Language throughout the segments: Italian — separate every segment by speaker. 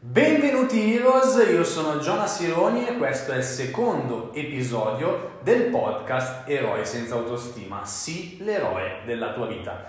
Speaker 1: Benvenuti Heroes, io sono Jonas Ironi e questo è il secondo episodio del podcast Eroi senza autostima, sì l'eroe della tua vita.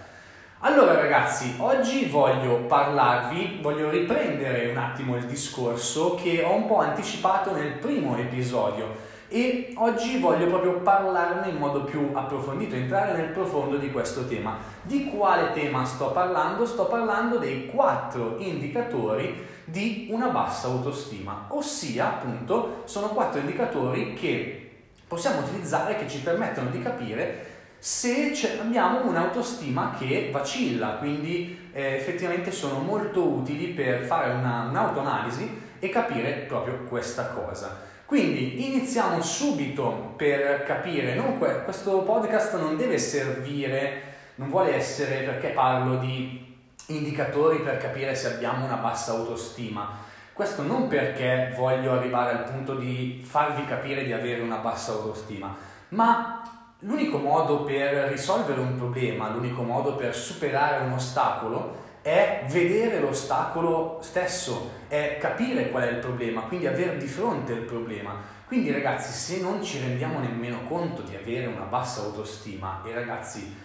Speaker 1: Allora ragazzi, oggi voglio parlarvi, voglio riprendere un attimo il discorso che ho un po' anticipato nel primo episodio e oggi voglio proprio parlarne in modo più approfondito, entrare nel profondo di questo tema. Di quale tema sto parlando? Sto parlando dei quattro indicatori di una bassa autostima, ossia appunto sono quattro indicatori che possiamo utilizzare che ci permettono di capire se abbiamo un'autostima che vacilla, quindi eh, effettivamente sono molto utili per fare una, un'autoanalisi e capire proprio questa cosa. Quindi iniziamo subito per capire, que- questo podcast non deve servire, non vuole essere perché parlo di indicatori per capire se abbiamo una bassa autostima. Questo non perché voglio arrivare al punto di farvi capire di avere una bassa autostima, ma l'unico modo per risolvere un problema, l'unico modo per superare un ostacolo è vedere l'ostacolo stesso, è capire qual è il problema, quindi avere di fronte il problema. Quindi ragazzi, se non ci rendiamo nemmeno conto di avere una bassa autostima, e ragazzi,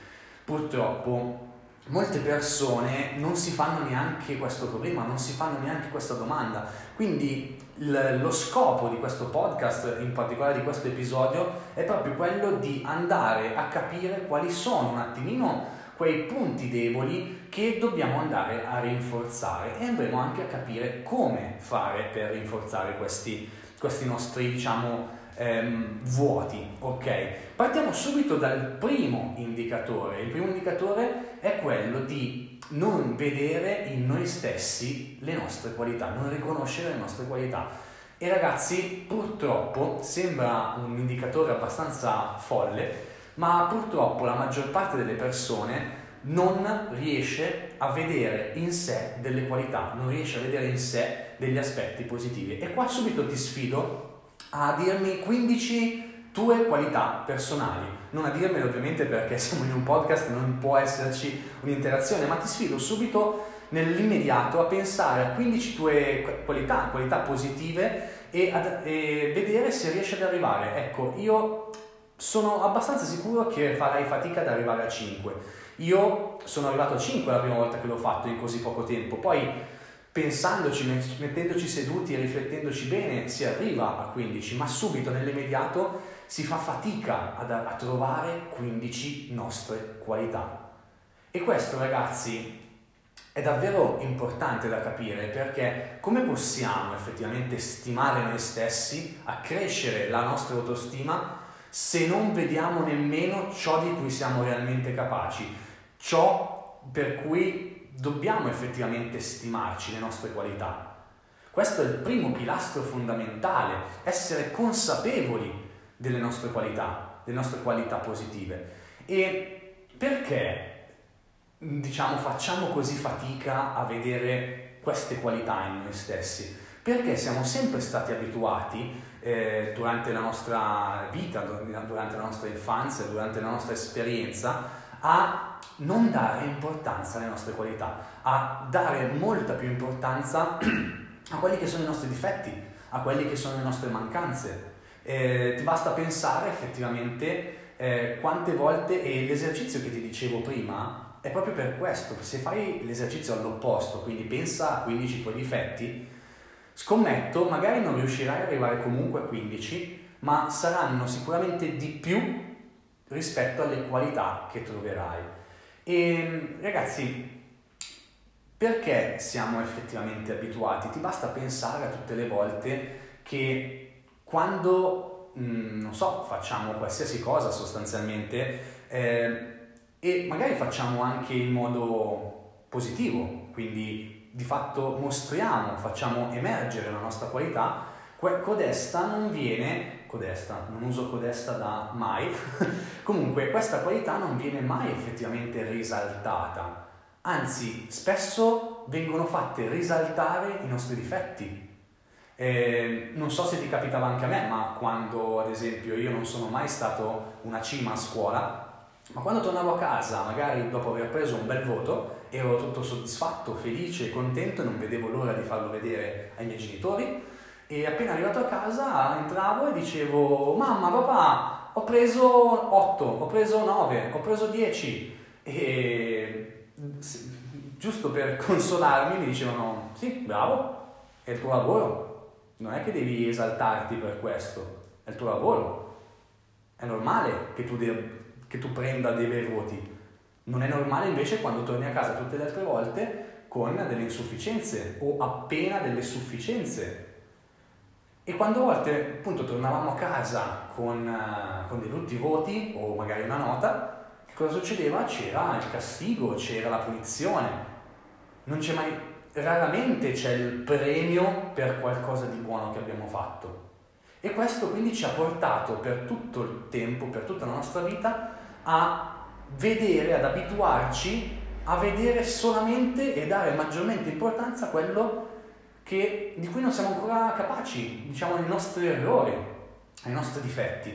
Speaker 1: purtroppo molte persone non si fanno neanche questo problema, non si fanno neanche questa domanda. Quindi l- lo scopo di questo podcast, in particolare di questo episodio, è proprio quello di andare a capire quali sono un attimino quei punti deboli che dobbiamo andare a rinforzare e andremo anche a capire come fare per rinforzare questi, questi nostri, diciamo, ehm, vuoti. Ok? Partiamo subito dal primo indicatore. Il primo indicatore è quello di non vedere in noi stessi le nostre qualità, non riconoscere le nostre qualità. E ragazzi, purtroppo sembra un indicatore abbastanza folle, ma purtroppo la maggior parte delle persone non riesce a vedere in sé delle qualità, non riesce a vedere in sé degli aspetti positivi. E qua subito ti sfido a dirmi 15 tue qualità personali. Non a dirmelo ovviamente perché siamo in un podcast non può esserci un'interazione, ma ti sfido subito nell'immediato a pensare a 15 tue qualità, qualità positive e, ad, e vedere se riesci ad arrivare. Ecco, io sono abbastanza sicuro che farai fatica ad arrivare a 5. Io sono arrivato a 5 la prima volta che l'ho fatto in così poco tempo, poi pensandoci, mettendoci seduti e riflettendoci bene, si arriva a 15, ma subito nell'immediato si fa fatica ad, a trovare 15 nostre qualità. E questo ragazzi è davvero importante da capire perché come possiamo effettivamente stimare noi stessi, accrescere la nostra autostima se non vediamo nemmeno ciò di cui siamo realmente capaci, ciò per cui dobbiamo effettivamente stimarci le nostre qualità. Questo è il primo pilastro fondamentale, essere consapevoli delle nostre qualità, delle nostre qualità positive. E perché, diciamo, facciamo così fatica a vedere queste qualità in noi stessi? Perché siamo sempre stati abituati eh, durante la nostra vita, durante la nostra infanzia, durante la nostra esperienza, a non dare importanza alle nostre qualità, a dare molta più importanza a quelli che sono i nostri difetti, a quelli che sono le nostre mancanze. Eh, ti basta pensare effettivamente eh, quante volte, e l'esercizio che ti dicevo prima è proprio per questo, se fai l'esercizio all'opposto, quindi pensa a 15 tuoi difetti, Scommetto, magari non riuscirai ad arrivare comunque a 15, ma saranno sicuramente di più rispetto alle qualità che troverai. E ragazzi, perché siamo effettivamente abituati? Ti basta pensare a tutte le volte che quando, mm, non so, facciamo qualsiasi cosa sostanzialmente eh, e magari facciamo anche in modo positivo, quindi di fatto mostriamo, facciamo emergere la nostra qualità, codesta non viene, codesta, non uso codesta da mai, comunque questa qualità non viene mai effettivamente risaltata, anzi spesso vengono fatte risaltare i nostri difetti. Eh, non so se ti capitava anche a me, ma quando ad esempio io non sono mai stato una cima a scuola, ma quando tornavo a casa, magari dopo aver preso un bel voto, ero tutto soddisfatto, felice, contento e non vedevo l'ora di farlo vedere ai miei genitori. E appena arrivato a casa entravo e dicevo, mamma, papà, ho preso 8, ho preso 9, ho preso 10. E giusto per consolarmi mi dicevano, sì, bravo, è il tuo lavoro, non è che devi esaltarti per questo, è il tuo lavoro. È normale che tu, de- che tu prenda dei bei voti. Non è normale invece quando torni a casa tutte le altre volte con delle insufficienze o appena delle sufficienze. E quando a volte appunto tornavamo a casa con, uh, con dei brutti voti o magari una nota, che cosa succedeva? C'era il castigo, c'era la punizione. Non c'è mai, raramente c'è il premio per qualcosa di buono che abbiamo fatto. E questo quindi ci ha portato per tutto il tempo, per tutta la nostra vita, a vedere, ad abituarci a vedere solamente e dare maggiormente importanza a quello che, di cui non siamo ancora capaci, diciamo ai nostri errori, ai nostri difetti.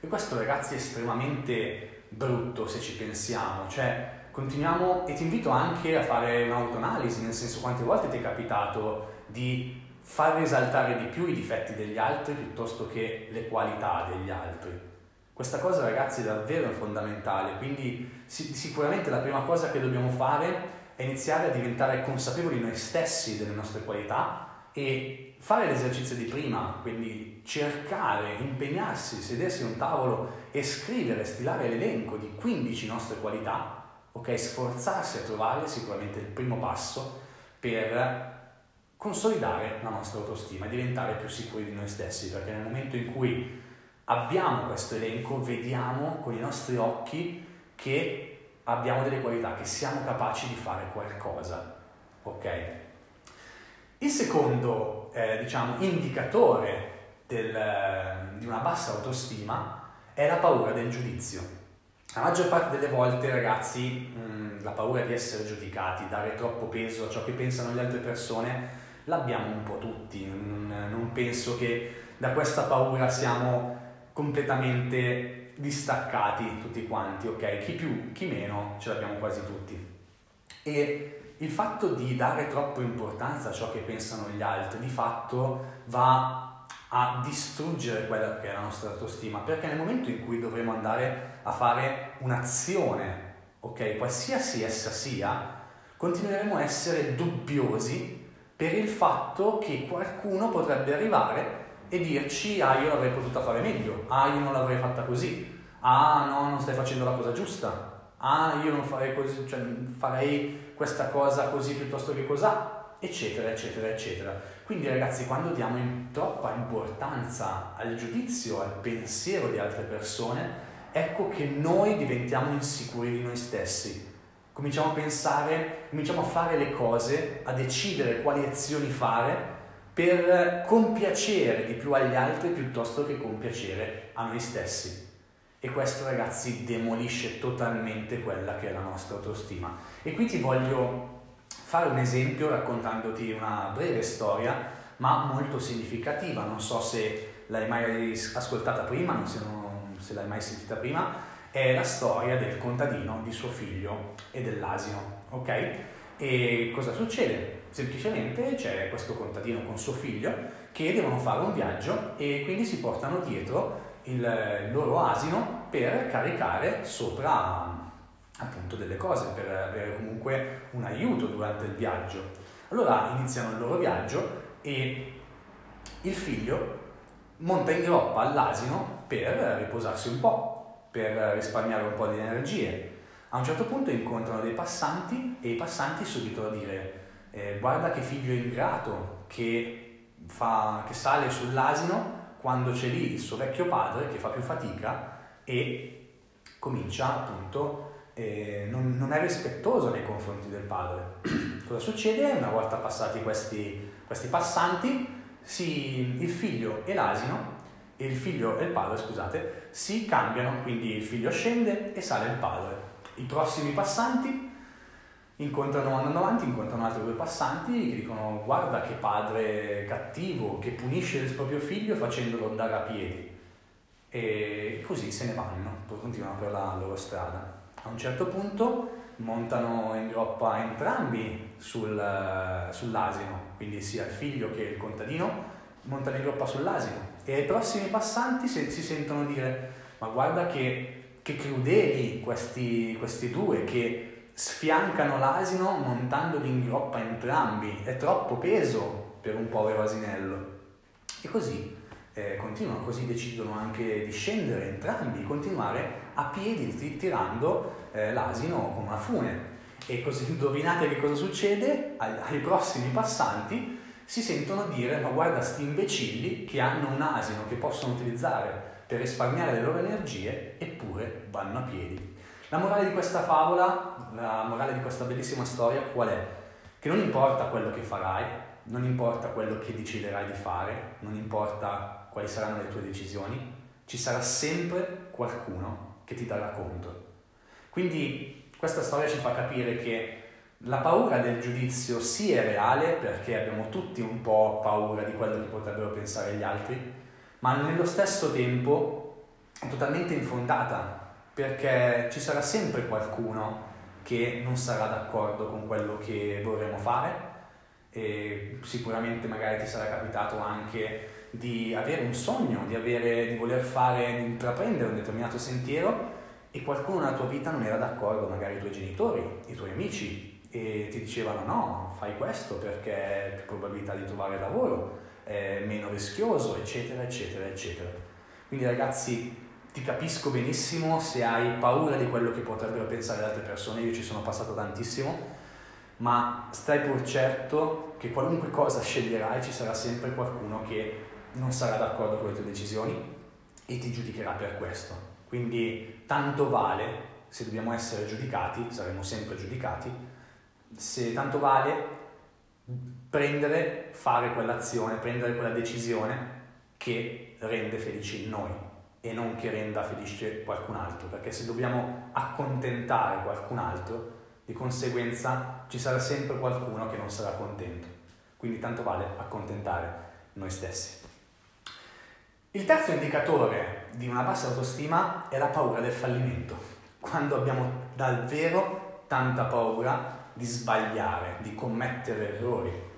Speaker 1: E questo ragazzi è estremamente brutto se ci pensiamo, cioè continuiamo e ti invito anche a fare un'autoanalisi, nel senso quante volte ti è capitato di far risaltare di più i difetti degli altri piuttosto che le qualità degli altri. Questa cosa ragazzi è davvero fondamentale, quindi sicuramente la prima cosa che dobbiamo fare è iniziare a diventare consapevoli noi stessi delle nostre qualità e fare l'esercizio di prima, quindi cercare, impegnarsi, sedersi a un tavolo e scrivere, stilare l'elenco di 15 nostre qualità, ok? Sforzarsi a trovarle sicuramente il primo passo per consolidare la nostra autostima e diventare più sicuri di noi stessi, perché nel momento in cui abbiamo questo elenco, vediamo con i nostri occhi che abbiamo delle qualità, che siamo capaci di fare qualcosa. Ok? Il secondo, eh, diciamo, indicatore del, di una bassa autostima è la paura del giudizio. La maggior parte delle volte, ragazzi, mh, la paura di essere giudicati, dare troppo peso a ciò che pensano le altre persone, l'abbiamo un po' tutti, non, non penso che da questa paura siamo completamente distaccati tutti quanti, ok? Chi più, chi meno, ce l'abbiamo quasi tutti. E il fatto di dare troppa importanza a ciò che pensano gli altri, di fatto va a distruggere quella che è la nostra autostima, perché nel momento in cui dovremo andare a fare un'azione, ok, qualsiasi essa sia, continueremo a essere dubbiosi per il fatto che qualcuno potrebbe arrivare e dirci ah io l'avrei potuta fare meglio, ah io non l'avrei fatta così, ah no non stai facendo la cosa giusta, ah io non farei così, cioè farei questa cosa così piuttosto che cos'ha, eccetera eccetera eccetera. Quindi ragazzi quando diamo in troppa importanza al giudizio, al pensiero di altre persone, ecco che noi diventiamo insicuri di noi stessi. Cominciamo a pensare, cominciamo a fare le cose, a decidere quali azioni fare per compiacere di più agli altri piuttosto che compiacere a noi stessi. E questo ragazzi demolisce totalmente quella che è la nostra autostima. E qui ti voglio fare un esempio raccontandoti una breve storia, ma molto significativa. Non so se l'hai mai ascoltata prima, se, non, se l'hai mai sentita prima, è la storia del contadino, di suo figlio e dell'asino, ok? E cosa succede? Semplicemente c'è questo contadino con suo figlio che devono fare un viaggio e quindi si portano dietro il loro asino per caricare sopra appunto delle cose, per avere comunque un aiuto durante il viaggio. Allora iniziano il loro viaggio e il figlio monta in groppa all'asino per riposarsi un po' per risparmiare un po' di energie. A un certo punto incontrano dei passanti e i passanti subito a dire eh, guarda che figlio ingrato che, fa, che sale sull'asino quando c'è lì il suo vecchio padre che fa più fatica e comincia appunto, eh, non, non, è rispettoso nei confronti del padre. Cosa succede? Una volta passati questi, questi passanti, si, il figlio e l'asino il figlio e il padre, scusate, si cambiano, quindi il figlio scende e sale il padre. I prossimi passanti incontrano, andando avanti, incontrano altri due passanti che dicono guarda che padre cattivo che punisce il proprio figlio facendolo andare a piedi. E così se ne vanno, continuano per la loro strada. A un certo punto montano in groppa entrambi sul, sull'asino, quindi sia il figlio che il contadino montano in groppa sull'asino e ai prossimi passanti si, si sentono dire ma guarda che, che crudeli questi, questi due che sfiancano l'asino montandoli in groppa entrambi, è troppo peso per un povero asinello. E così eh, continuano, così decidono anche di scendere entrambi, continuare a piedi tirando eh, l'asino con una fune. E così indovinate che cosa succede? Ai, ai prossimi passanti si sentono dire ma guarda sti imbecilli che hanno un asino che possono utilizzare per risparmiare le loro energie eppure vanno a piedi. La morale di questa favola, la morale di questa bellissima storia qual è? Che non importa quello che farai, non importa quello che deciderai di fare, non importa quali saranno le tue decisioni, ci sarà sempre qualcuno che ti darà conto. Quindi questa storia ci fa capire che la paura del giudizio sì è reale perché abbiamo tutti un po' paura di quello che potrebbero pensare gli altri, ma nello stesso tempo è totalmente infondata perché ci sarà sempre qualcuno che non sarà d'accordo con quello che vorremmo fare e sicuramente magari ti sarà capitato anche di avere un sogno, di, avere, di voler fare, di intraprendere un determinato sentiero e qualcuno nella tua vita non era d'accordo, magari i tuoi genitori, i tuoi amici, e ti dicevano no, fai questo perché hai più probabilità di trovare lavoro, è meno rischioso, eccetera, eccetera, eccetera. Quindi ragazzi, ti capisco benissimo se hai paura di quello che potrebbero pensare le altre persone, io ci sono passato tantissimo, ma stai pur certo che qualunque cosa sceglierai ci sarà sempre qualcuno che non sarà d'accordo con le tue decisioni e ti giudicherà per questo. Quindi tanto vale, se dobbiamo essere giudicati, saremo sempre giudicati, se tanto vale prendere, fare quell'azione, prendere quella decisione che rende felici noi e non che renda felice qualcun altro, perché se dobbiamo accontentare qualcun altro, di conseguenza ci sarà sempre qualcuno che non sarà contento. Quindi tanto vale accontentare noi stessi. Il terzo indicatore di una bassa autostima è la paura del fallimento. Quando abbiamo davvero tanta paura di sbagliare, di commettere errori.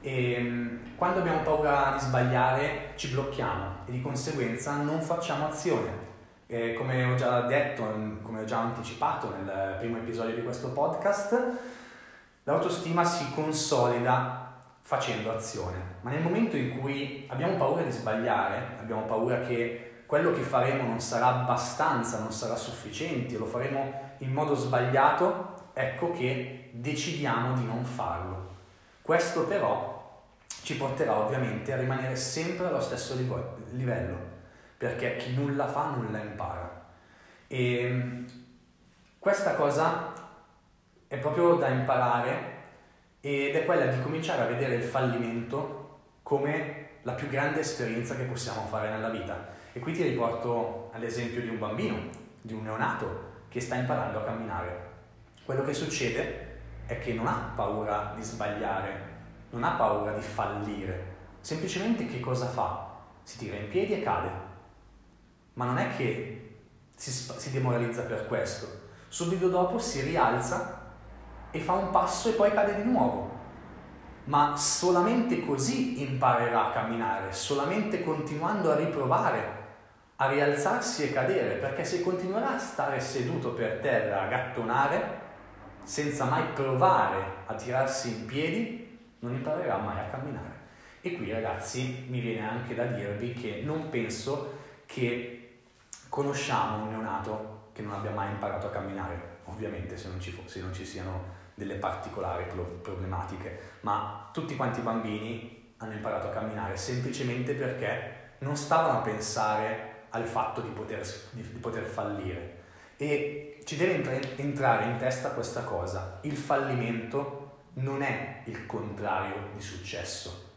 Speaker 1: E ehm, quando abbiamo paura di sbagliare ci blocchiamo e di conseguenza non facciamo azione. E come ho già detto, come ho già anticipato nel primo episodio di questo podcast, l'autostima si consolida facendo azione. Ma nel momento in cui abbiamo paura di sbagliare, abbiamo paura che quello che faremo non sarà abbastanza, non sarà sufficiente, lo faremo in modo sbagliato, ecco che decidiamo di non farlo. Questo però ci porterà ovviamente a rimanere sempre allo stesso livello, perché chi nulla fa nulla impara. E questa cosa è proprio da imparare ed è quella di cominciare a vedere il fallimento come la più grande esperienza che possiamo fare nella vita. E qui ti riporto all'esempio di un bambino, di un neonato che sta imparando a camminare. Quello che succede è che non ha paura di sbagliare, non ha paura di fallire, semplicemente che cosa fa? Si tira in piedi e cade. Ma non è che si, si demoralizza per questo. Subito dopo si rialza e fa un passo e poi cade di nuovo. Ma solamente così imparerà a camminare, solamente continuando a riprovare a rialzarsi e cadere, perché se continuerà a stare seduto per terra, a gattonare, senza mai provare a tirarsi in piedi, non imparerà mai a camminare. E qui ragazzi mi viene anche da dirvi che non penso che conosciamo un neonato che non abbia mai imparato a camminare, ovviamente se non ci, se non ci siano delle particolari problematiche, ma tutti quanti i bambini hanno imparato a camminare semplicemente perché non stavano a pensare al fatto di poter, di, di poter fallire, e ci deve entrare in testa questa cosa, il fallimento non è il contrario di successo,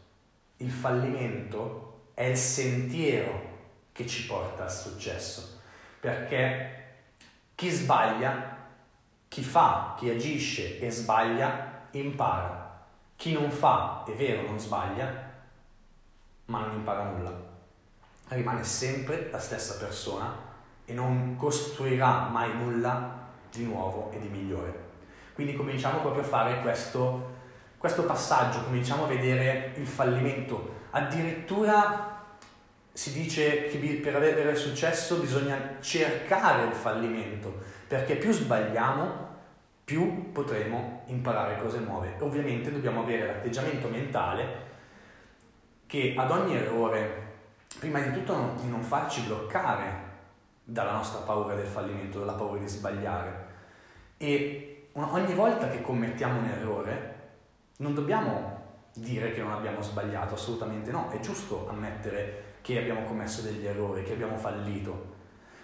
Speaker 1: il fallimento è il sentiero che ci porta al successo, perché chi sbaglia, chi fa, chi agisce e sbaglia, impara, chi non fa, è vero, non sbaglia, ma non impara nulla, rimane sempre la stessa persona e non costruirà mai nulla di nuovo e di migliore. Quindi cominciamo proprio a fare questo, questo passaggio, cominciamo a vedere il fallimento. Addirittura si dice che per avere successo bisogna cercare il fallimento, perché più sbagliamo, più potremo imparare cose nuove. Ovviamente dobbiamo avere l'atteggiamento mentale che ad ogni errore, prima di tutto di non farci bloccare dalla nostra paura del fallimento, dalla paura di sbagliare. E ogni volta che commettiamo un errore, non dobbiamo dire che non abbiamo sbagliato, assolutamente no, è giusto ammettere che abbiamo commesso degli errori, che abbiamo fallito.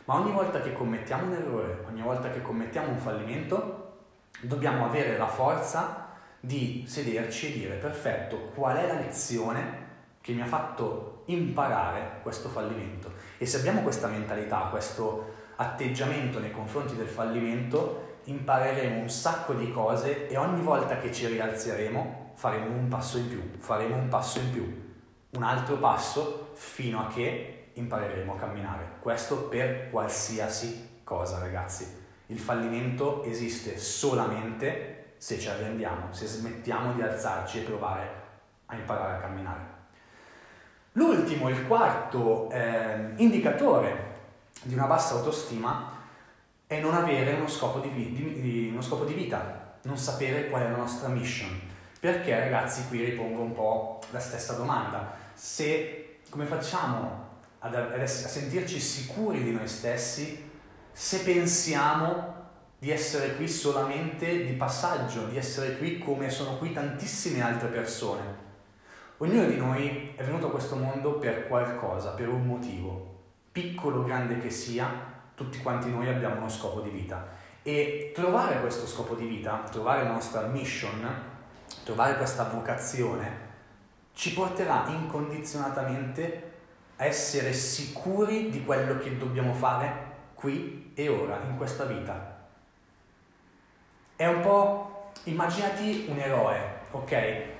Speaker 1: Ma ogni volta che commettiamo un errore, ogni volta che commettiamo un fallimento, dobbiamo avere la forza di sederci e dire perfetto, qual è la lezione che mi ha fatto imparare questo fallimento? E se abbiamo questa mentalità, questo atteggiamento nei confronti del fallimento, impareremo un sacco di cose e ogni volta che ci rialzeremo faremo un passo in più, faremo un passo in più, un altro passo fino a che impareremo a camminare. Questo per qualsiasi cosa, ragazzi. Il fallimento esiste solamente se ci arrendiamo, se smettiamo di alzarci e provare a imparare a camminare. L'ultimo, il quarto eh, indicatore di una bassa autostima è non avere uno scopo di, di, di, uno scopo di vita, non sapere qual è la nostra mission. Perché ragazzi qui ripongo un po' la stessa domanda. Se come facciamo ad, ad, a sentirci sicuri di noi stessi se pensiamo di essere qui solamente di passaggio, di essere qui come sono qui tantissime altre persone. Ognuno di noi è venuto a questo mondo per qualcosa, per un motivo, piccolo o grande che sia, tutti quanti noi abbiamo uno scopo di vita. E trovare questo scopo di vita, trovare la nostra mission, trovare questa vocazione, ci porterà incondizionatamente a essere sicuri di quello che dobbiamo fare qui e ora, in questa vita. È un po', immaginati un eroe, ok?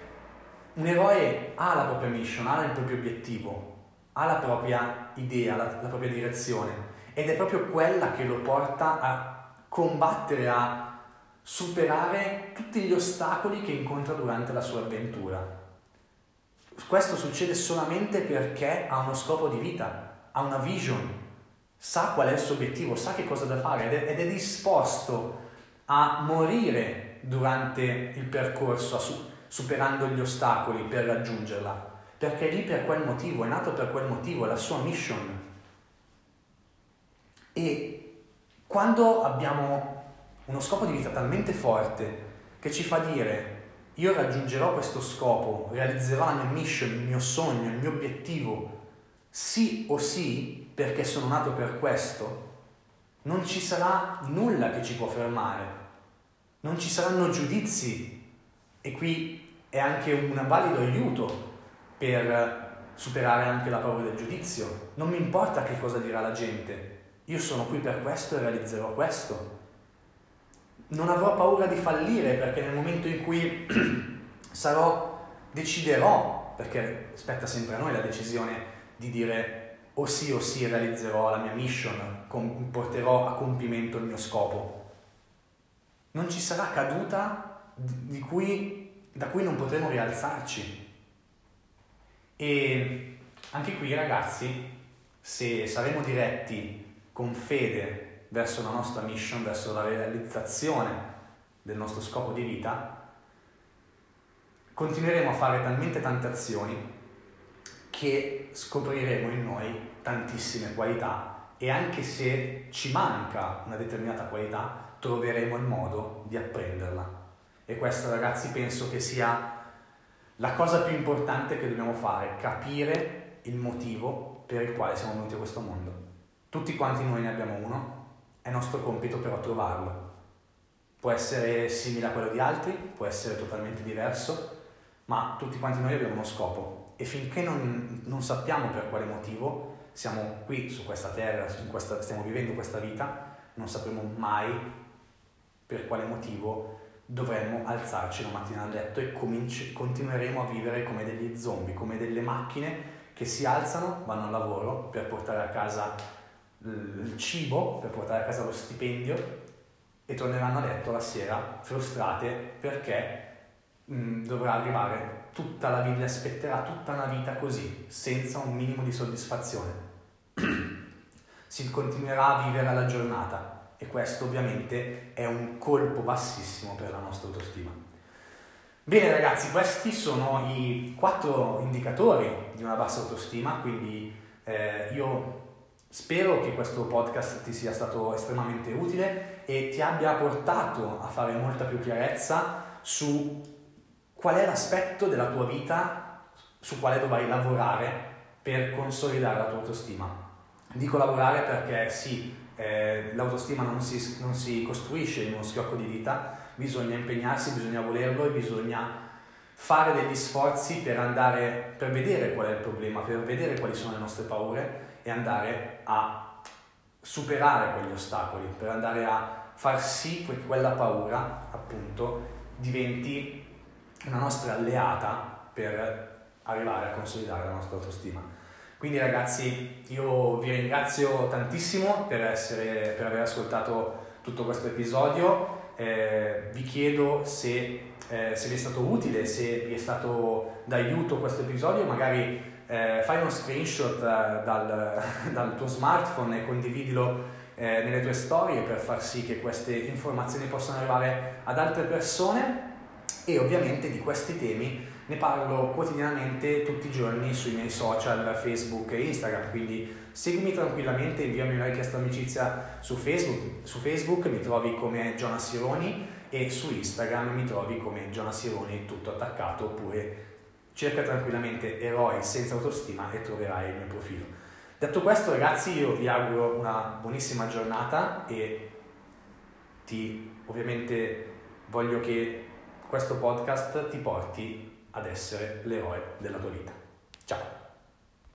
Speaker 1: Un eroe ha la propria mission, ha il proprio obiettivo, ha la propria idea, la, la propria direzione ed è proprio quella che lo porta a combattere, a superare tutti gli ostacoli che incontra durante la sua avventura. Questo succede solamente perché ha uno scopo di vita, ha una vision, sa qual è il suo obiettivo, sa che cosa da fare ed è, ed è disposto a morire durante il percorso, su, superando gli ostacoli per raggiungerla, perché è lì per quel motivo, è nato per quel motivo, è la sua mission. E quando abbiamo uno scopo di vita talmente forte che ci fa dire io raggiungerò questo scopo, realizzerò la mia mission, il mio sogno, il mio obiettivo, sì o sì, perché sono nato per questo, non ci sarà nulla che ci può fermare, non ci saranno giudizi e qui è anche un valido aiuto per superare anche la paura del giudizio. Non mi importa che cosa dirà la gente, io sono qui per questo e realizzerò questo. Non avrò paura di fallire perché nel momento in cui sarò, deciderò, perché spetta sempre a noi la decisione di dire o sì o sì realizzerò la mia mission, porterò a compimento il mio scopo. Non ci sarà caduta cui, da cui non potremo rialzarci. E anche qui ragazzi, se saremo diretti con fede verso la nostra mission, verso la realizzazione del nostro scopo di vita, continueremo a fare talmente tante azioni che scopriremo in noi tantissime qualità e anche se ci manca una determinata qualità, troveremo il modo di apprenderla. E questo ragazzi penso che sia la cosa più importante che dobbiamo fare, capire il motivo per il quale siamo venuti a questo mondo. Tutti quanti noi ne abbiamo uno, è nostro compito però trovarlo. Può essere simile a quello di altri, può essere totalmente diverso, ma tutti quanti noi abbiamo uno scopo e finché non, non, sappiamo per quale motivo siamo qui su questa terra, questa, stiamo vivendo questa vita, non sapremo mai per quale motivo dovremmo alzarci la mattina dal letto e cominci, continueremo a vivere come degli zombie, come delle macchine che si alzano, vanno al lavoro per portare a casa il cibo, per portare a casa lo stipendio e torneranno a letto la sera frustrate perché mh, mm, dovrà arrivare tutta la vita, aspetterà tutta una vita così, senza un minimo di soddisfazione. si continuerà a vivere la giornata e questo ovviamente è un colpo bassissimo per la nostra autostima. Bene ragazzi, questi sono i quattro indicatori di una bassa autostima, quindi eh, io spero che questo podcast ti sia stato estremamente utile e ti abbia portato a fare molta più chiarezza su qual è l'aspetto della tua vita su quale dovrai lavorare per consolidare la tua autostima. Dico lavorare perché sì, eh, l'autostima non si, non si costruisce in uno schiocco di dita, bisogna impegnarsi, bisogna volerlo e bisogna fare degli sforzi per andare, per vedere qual è il problema, per vedere quali sono le nostre paure e andare a superare quegli ostacoli, per andare a far sì che quella paura appunto diventi una nostra alleata per arrivare a consolidare la nostra autostima. Quindi ragazzi io vi ringrazio tantissimo per, essere, per aver ascoltato tutto questo episodio. Eh, vi chiedo se, eh, se, vi è stato utile, se vi è stato d'aiuto questo episodio, magari eh, fai uno screenshot eh, dal, dal, tuo smartphone e condividilo eh, nelle tue storie per far sì che queste informazioni possano arrivare ad altre persone. E ovviamente di questi temi ne parlo quotidianamente tutti i giorni sui miei social Facebook e Instagram, quindi seguimi tranquillamente, inviami una richiesta d'amicizia su Facebook, su Facebook mi trovi come Jonas Sironi e su Instagram mi trovi come Jonas Sironi tutto attaccato oppure cerca tranquillamente eroi senza autostima e troverai il mio profilo. Detto questo ragazzi io vi auguro una buonissima giornata e ti ovviamente voglio che questo podcast ti porti ad essere l'eroe della tua vita. Ciao!